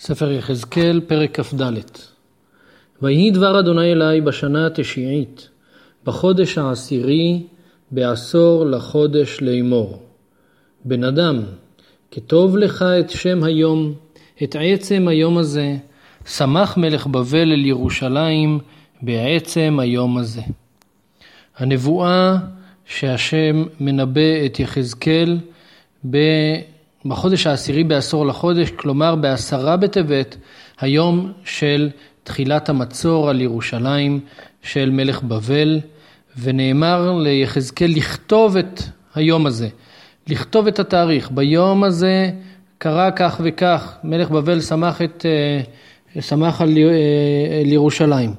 ספר יחזקאל, פרק כ"ד. ויהי דבר אדוני אלי בשנה התשיעית, בחודש העשירי, בעשור לחודש לאמור. בן אדם, כתוב לך את שם היום, את עצם היום הזה, שמח מלך בבל אל ירושלים בעצם היום הזה. הנבואה שהשם מנבא את יחזקאל בחודש העשירי בעשור לחודש, כלומר בעשרה בטבת, היום של תחילת המצור על ירושלים של מלך בבל, ונאמר ליחזקאל לכתוב את היום הזה, לכתוב את התאריך. ביום הזה קרה כך וכך, מלך בבל שמח, את, אה, שמח על, אה, על ירושלים.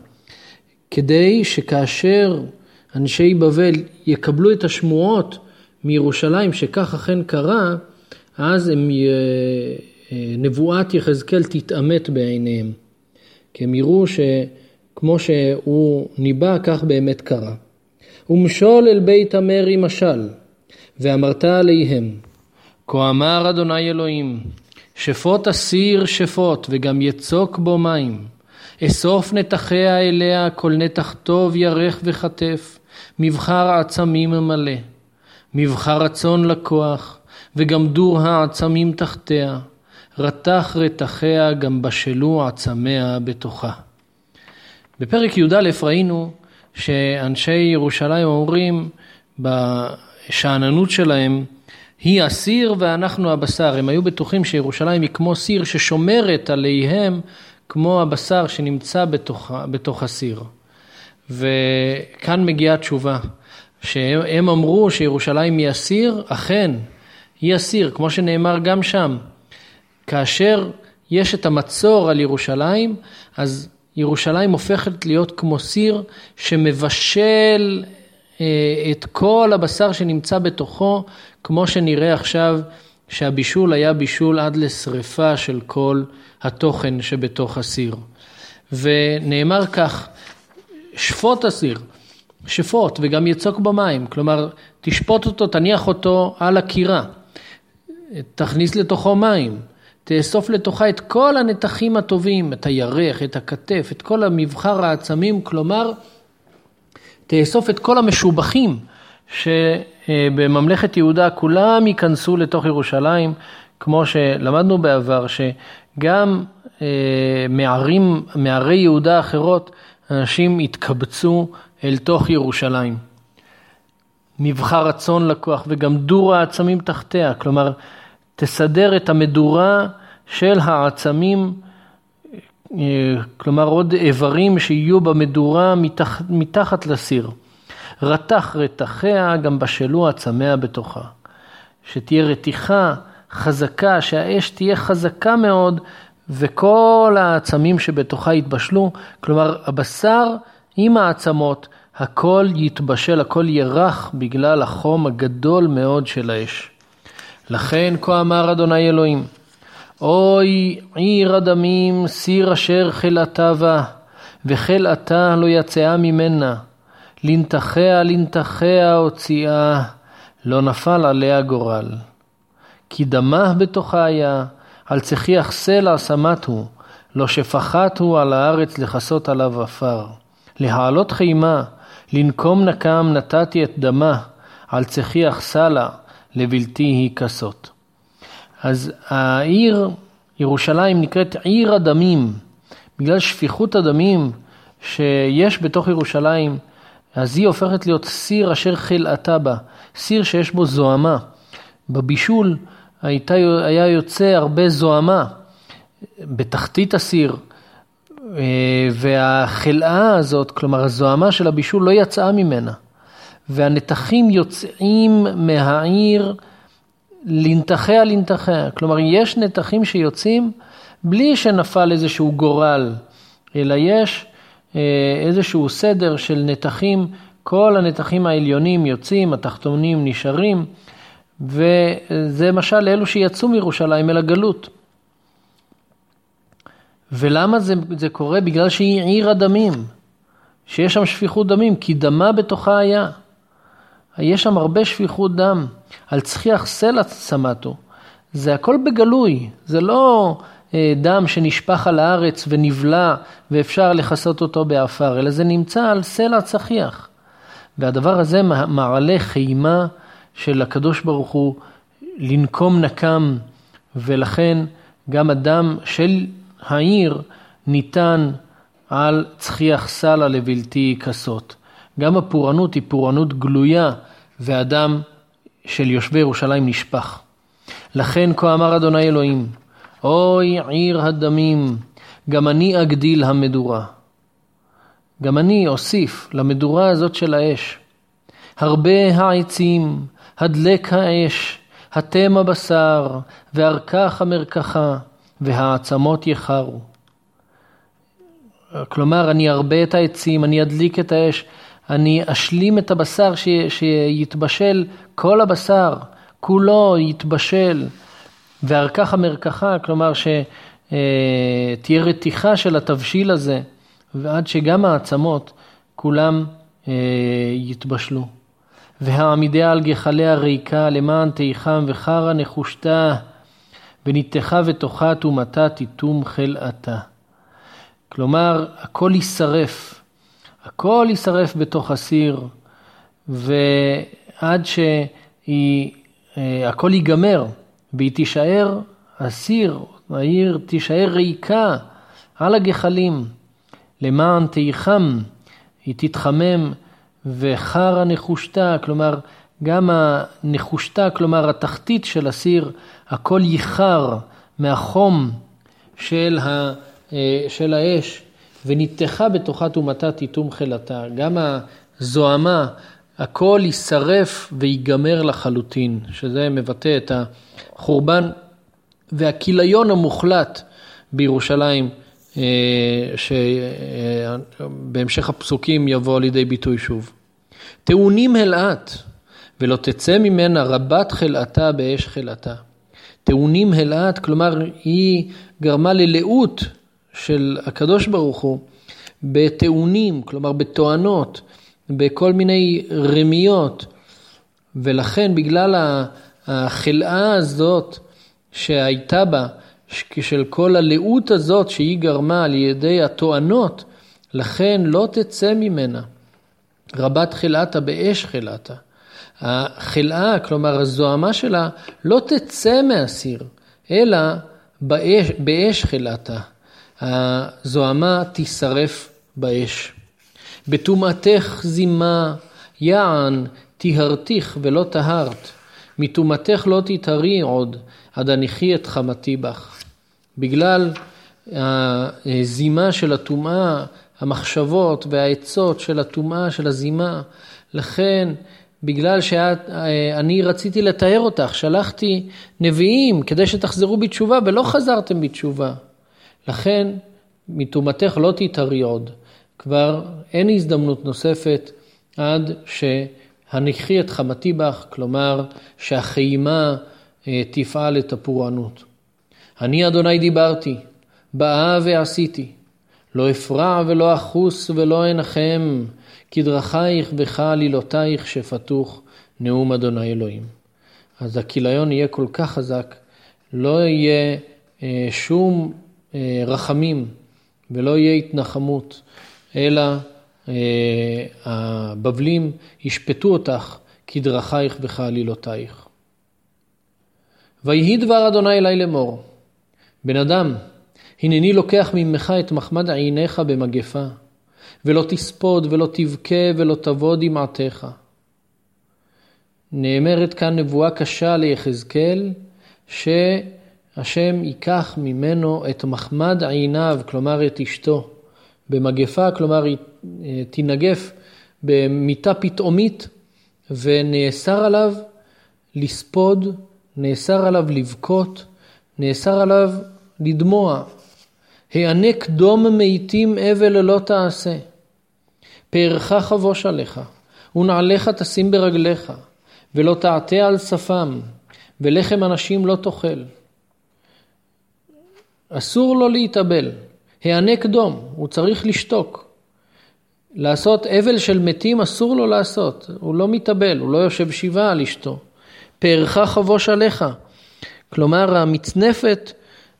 כדי שכאשר אנשי בבל יקבלו את השמועות מירושלים שכך אכן קרה, אז הם, אה, נבואת יחזקאל תתעמת בעיניהם. כי הם יראו שכמו שהוא ניבא, כך באמת קרה. ומשול אל בית המרי משל, ואמרת עליהם, כה אמר אדוני אלוהים, שפוט אסיר שפוט, וגם יצוק בו מים. אסוף נתחיה אליה, כל נתח טוב ירך וכתף, מבחר עצמים מלא. מבחר רצון לקוח, וגם דור העצמים תחתיה. רתח רתחיה, גם בשלו עצמיה בתוכה. בפרק י"א ראינו שאנשי ירושלים אומרים בשאננות שלהם, היא הסיר ואנחנו הבשר. הם היו בטוחים שירושלים היא כמו סיר ששומרת עליהם כמו הבשר שנמצא בתוך, בתוך הסיר. וכאן מגיעה התשובה, שהם אמרו שירושלים היא הסיר, אכן, היא הסיר, כמו שנאמר גם שם. כאשר יש את המצור על ירושלים, אז ירושלים הופכת להיות כמו סיר שמבשל אה, את כל הבשר שנמצא בתוכו, כמו שנראה עכשיו שהבישול היה בישול עד לשריפה של כל התוכן שבתוך הסיר. ונאמר כך, שפוט הסיר, שפוט וגם יצוק במים, כלומר תשפוט אותו, תניח אותו על הקירה, תכניס לתוכו מים, תאסוף לתוכה את כל הנתחים הטובים, את הירך, את הכתף, את כל המבחר העצמים, כלומר, תאסוף את כל המשובחים שבממלכת יהודה כולם ייכנסו לתוך ירושלים, כמו שלמדנו בעבר, שגם אה, מערים, מערי יהודה אחרות, אנשים התקבצו אל תוך ירושלים. מבחר רצון לקוח וגם דור העצמים תחתיה, כלומר תסדר את המדורה של העצמים, אה, כלומר עוד איברים שיהיו במדורה מתח, מתחת לסיר. רתח רתחיה גם בשלו עצמיה בתוכה. שתהיה רתיחה חזקה, שהאש תהיה חזקה מאוד וכל העצמים שבתוכה יתבשלו, כלומר הבשר עם העצמות, הכל יתבשל, הכל ירח בגלל החום הגדול מאוד של האש. לכן כה אמר אדוני אלוהים, אוי עיר הדמים, סיר אשר חילתה בה, וחילתה לא יצאה ממנה. לנתחיה לנתחיה הוציאה, לא נפל עליה גורל. כי דמה בתוכה היה, על צחיח סלע שמת הוא, לא שפחת הוא על הארץ לכסות עליו עפר. להעלות חימה, לנקום נקם נתתי את דמה, על צחיח סלע, לבלתי היא כסות. אז העיר ירושלים נקראת עיר הדמים, בגלל שפיכות הדמים שיש בתוך ירושלים, אז היא הופכת להיות סיר אשר חלאתה בה, סיר שיש בו זוהמה. בבישול הייתה, היה יוצא הרבה זוהמה בתחתית הסיר, אה, והחלאה הזאת, כלומר הזוהמה של הבישול לא יצאה ממנה, והנתחים יוצאים מהעיר לנתחיה לנתחיה, כלומר יש נתחים שיוצאים בלי שנפל איזשהו גורל, אלא יש אה, איזשהו סדר של נתחים, כל הנתחים העליונים יוצאים, התחתונים נשארים, וזה משל לאלו שיצאו מירושלים אל הגלות. ולמה זה, זה קורה? בגלל שהיא עיר הדמים, שיש שם שפיכות דמים, כי דמה בתוכה היה. יש שם הרבה שפיכות דם. על צחיח סלע שמתהו. זה הכל בגלוי, זה לא אה, דם שנשפך על הארץ ונבלע ואפשר לכסות אותו באפר, אלא זה נמצא על סלע צחיח. והדבר הזה מעלה חימה של הקדוש ברוך הוא לנקום נקם, ולכן גם הדם של העיר ניתן על צחיח סלע לבלתי כסות. גם הפורענות היא פורענות גלויה, והדם של יושבי ירושלים נשפך. לכן כה אמר אדוני אלוהים, אוי עיר הדמים, גם אני אגדיל המדורה. גם אני אוסיף למדורה הזאת של האש. הרבה העצים, הדלק האש, התם הבשר, וארכך המרקחה, והעצמות יחרו. כלומר, אני ארבה את העצים, אני אדליק את האש, אני אשלים את הבשר ש... שיתבשל, כל הבשר, כולו יתבשל, וארכך המרקחה, כלומר שתהיה רתיחה של התבשיל הזה, ועד שגם העצמות כולם אה, יתבשלו. והעמידיה על גחליה ריקה למען תיחם וחרא נחושתה וניתחה ותוכה טומאתה תיתום חלאתה. כלומר, הכל יישרף, הכל יישרף בתוך הסיר, ועד שהכל ייגמר, והיא תישאר, הסיר, העיר תישאר ריקה על הגחלים, למען תיחם, היא תתחמם, וחרא נחושתה, כלומר, גם הנחושתה, כלומר התחתית של הסיר, הכל ייחר מהחום של, ה, אה, של האש, וניתחה בתוכה טומאתה תיתום חילתה. גם הזוהמה, הכל יישרף וייגמר לחלוטין, שזה מבטא את החורבן והכיליון המוחלט בירושלים, אה, שבהמשך הפסוקים יבוא לידי ביטוי שוב. טעונים הלאט, ולא תצא ממנה רבת חלאתה באש חלאתה. טעונים הלאט, כלומר היא גרמה ללאות של הקדוש ברוך הוא בטעונים, כלומר בתואנות, בכל מיני רמיות, ולכן בגלל החלאה הזאת שהייתה בה, של כל הלאות הזאת שהיא גרמה על ידי התואנות, לכן לא תצא ממנה. רבת חלאתה באש חלאתה. החלאה, כלומר הזוהמה שלה, לא תצא מהסיר, אלא באש, באש חלאתה. הזוהמה תישרף באש. בטומאתך זימה, יען, טיהרתיך ולא טהרת. מטומאתך לא תטהרי עוד, עד הניחי את חמתי בך. בגלל הזימה של הטומאה, המחשבות והעצות של הטומאה, של הזימה, לכן בגלל שאני רציתי לתאר אותך, שלחתי נביאים כדי שתחזרו בתשובה ולא חזרתם בתשובה. לכן מטומאתך לא תתארי עוד. כבר אין הזדמנות נוספת עד שהניחי את חמתי בך, כלומר שהחיימה אה, תפעל את הפורענות. אני אדוני דיברתי, באה ועשיתי, לא אפרע ולא אחוס ולא אנחם, כדרכייך בך עלילותייך שפתוך נאום אדוני אלוהים. אז הכיליון יהיה כל כך חזק, לא יהיה אה, שום רחמים ולא יהיה התנחמות, אלא אה, הבבלים ישפטו אותך כדרכייך וכעלילותייך. ויהי דבר אדוני אלי לאמור, בן אדם, הנני לוקח ממך את מחמד עיניך במגפה, ולא תספוד ולא תבכה ולא תבוא דמעתך. נאמרת כאן נבואה קשה ליחזקאל, שהשם ייקח ממנו את מחמד עיניו, כלומר את אשתו, במגפה, כלומר היא אה, תינגף במיטה פתאומית, ונאסר עליו לספוד, נאסר עליו לבכות, נאסר עליו לדמוע. הענק דום מאיתים אבל לא תעשה. פארך חבוש עליך, ונעליך תשים ברגליך, ולא תעטה על שפם, ולחם אנשים לא תאכל. אסור לו להתאבל, הענק דום, הוא צריך לשתוק. לעשות אבל של מתים אסור לו לעשות, הוא לא מתאבל, הוא לא יושב שבעה על אשתו. פארך חבוש עליך, כלומר המצנפת,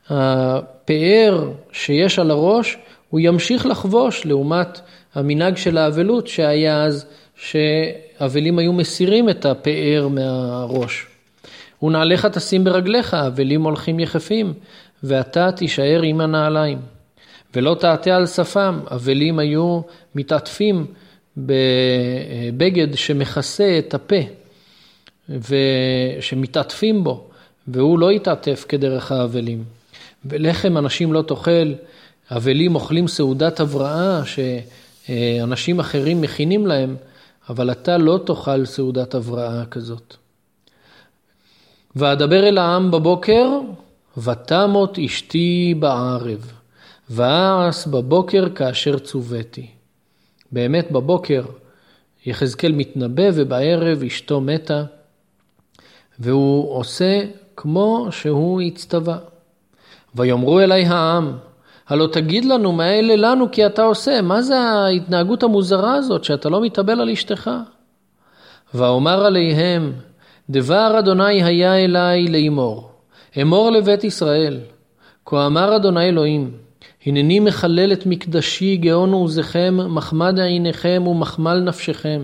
הפאר שיש על הראש, הוא ימשיך לחבוש לעומת המנהג של האבלות שהיה אז, שאבלים היו מסירים את הפאר מהראש. ונעליך תשים ברגליך, אבלים הולכים יחפים, ואתה תישאר עם הנעליים. ולא תעטה על שפם, אבלים היו מתעטפים בבגד שמכסה את הפה, ושמתעטפים בו, והוא לא יתעטף כדרך האבלים. ולחם אנשים לא תאכל, אבלים אוכלים סעודת הבראה שאנשים אחרים מכינים להם, אבל אתה לא תאכל סעודת הבראה כזאת. ואדבר אל העם בבוקר, ותמות אשתי בערב, ואעש בבוקר כאשר צוויתי. באמת בבוקר יחזקאל מתנבא ובערב אשתו מתה, והוא עושה כמו שהוא הצטווה. ויאמרו אלי העם, הלא תגיד לנו מה אלה לנו כי אתה עושה, מה זה ההתנהגות המוזרה הזאת שאתה לא מתאבל על אשתך? ואומר עליהם, דבר אדוני היה אלי לאמור, אמור לבית ישראל, כה אמר אדוני אלוהים, הנני מחלל את מקדשי גאון עוזכם, מחמד עיניכם ומחמל נפשכם,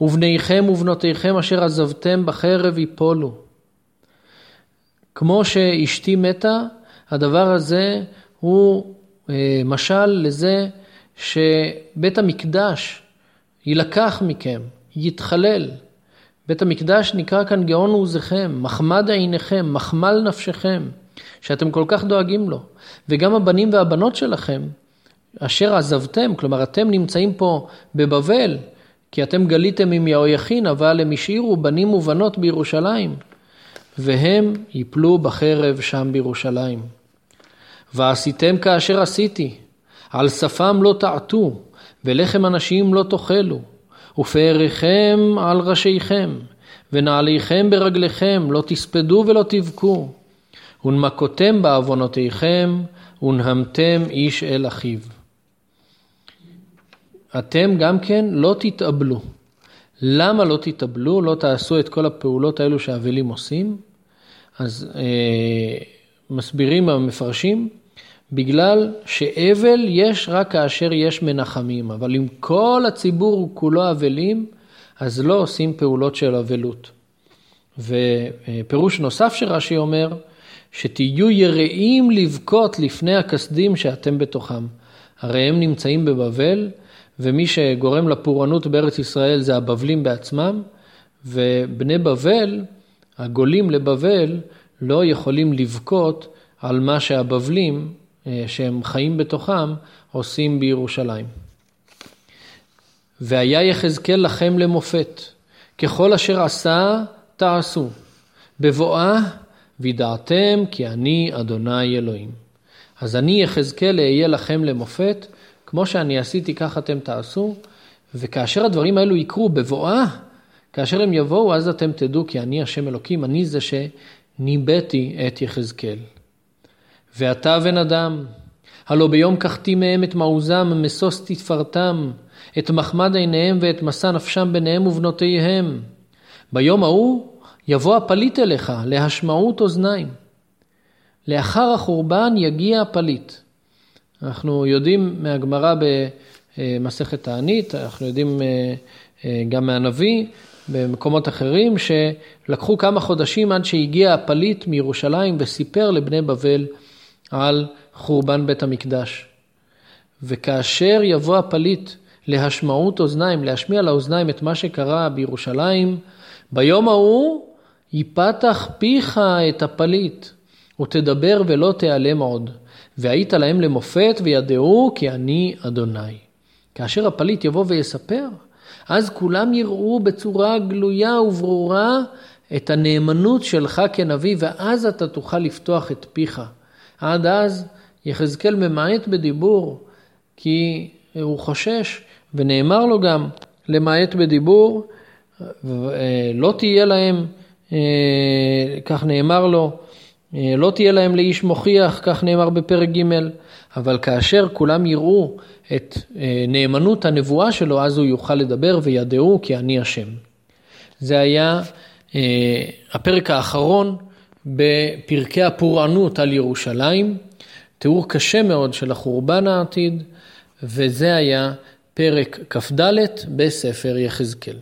ובניכם ובנותיכם אשר עזבתם בחרב יפולו. כמו שאשתי מתה, הדבר הזה הוא אה, משל לזה שבית המקדש יילקח מכם, יתחלל. בית המקדש נקרא כאן גאון עוזכם, מחמד עיניכם, מחמל נפשכם, שאתם כל כך דואגים לו. וגם הבנים והבנות שלכם, אשר עזבתם, כלומר אתם נמצאים פה בבבל, כי אתם גליתם עם יהויכין, אבל הם השאירו בנים ובנות בירושלים, והם יפלו בחרב שם בירושלים. ועשיתם כאשר עשיתי, על שפם לא תעטו, ולחם אנשים לא תאכלו, ופאריכם על ראשיכם, ונעליכם ברגליכם, לא תספדו ולא תבכו. ונמקותם בעוונותיכם, ונהמתם איש אל אחיו. אתם גם כן לא תתאבלו. למה לא תתאבלו? לא תעשו את כל הפעולות האלו שהאבלים עושים? אז אה, מסבירים המפרשים, בגלל שאבל יש רק כאשר יש מנחמים, אבל אם כל הציבור כולו אבלים, אז לא עושים פעולות של אבלות. ופירוש נוסף שרש"י אומר, שתהיו יראים לבכות לפני הכסדים שאתם בתוכם. הרי הם נמצאים בבבל, ומי שגורם לפורענות בארץ ישראל זה הבבלים בעצמם, ובני בבל, הגולים לבבל, לא יכולים לבכות על מה שהבבלים, שהם חיים בתוכם, עושים בירושלים. והיה יחזקאל לכם למופת, ככל אשר עשה תעשו, בבואה וידעתם כי אני אדוני אלוהים. אז אני יחזקאל אהיה לכם למופת, כמו שאני עשיתי כך אתם תעשו, וכאשר הדברים האלו יקרו בבואה, כאשר הם יבואו אז אתם תדעו כי אני השם אלוקים, אני זה שניבאתי את יחזקאל. ואתה בן אדם, הלא ביום קחתי מהם את מעוזם, משוש תפארתם, את מחמד עיניהם ואת משא נפשם בניהם ובנותיהם. ביום ההוא יבוא הפליט אליך להשמעות אוזניים. לאחר החורבן יגיע הפליט. אנחנו יודעים מהגמרא במסכת תענית, אנחנו יודעים אה, אה, גם מהנביא, במקומות אחרים, שלקחו כמה חודשים עד שהגיע הפליט מירושלים וסיפר לבני בבל על חורבן בית המקדש. וכאשר יבוא הפליט להשמעות אוזניים, להשמיע לאוזניים את מה שקרה בירושלים, ביום ההוא יפתח פיך את הפליט, ותדבר ולא תיעלם עוד, והיית להם למופת וידעו כי אני אדוני. כאשר הפליט יבוא ויספר, אז כולם יראו בצורה גלויה וברורה את הנאמנות שלך כנביא, ואז אתה תוכל לפתוח את פיך. עד אז יחזקאל ממעט בדיבור, כי הוא חושש, ונאמר לו גם למעט בדיבור, לא תהיה להם אה, כך נאמר לו, אה, לא תהיה להם לאיש מוכיח, כך נאמר בפרק ג', אבל כאשר כולם יראו את אה, נאמנות הנבואה שלו, אז הוא יוכל לדבר וידעו כי אני השם. זה היה הפרק האחרון בפרקי הפורענות על ירושלים, תיאור קשה מאוד של החורבן העתיד, וזה היה פרק כ"ד בספר יחזקאל.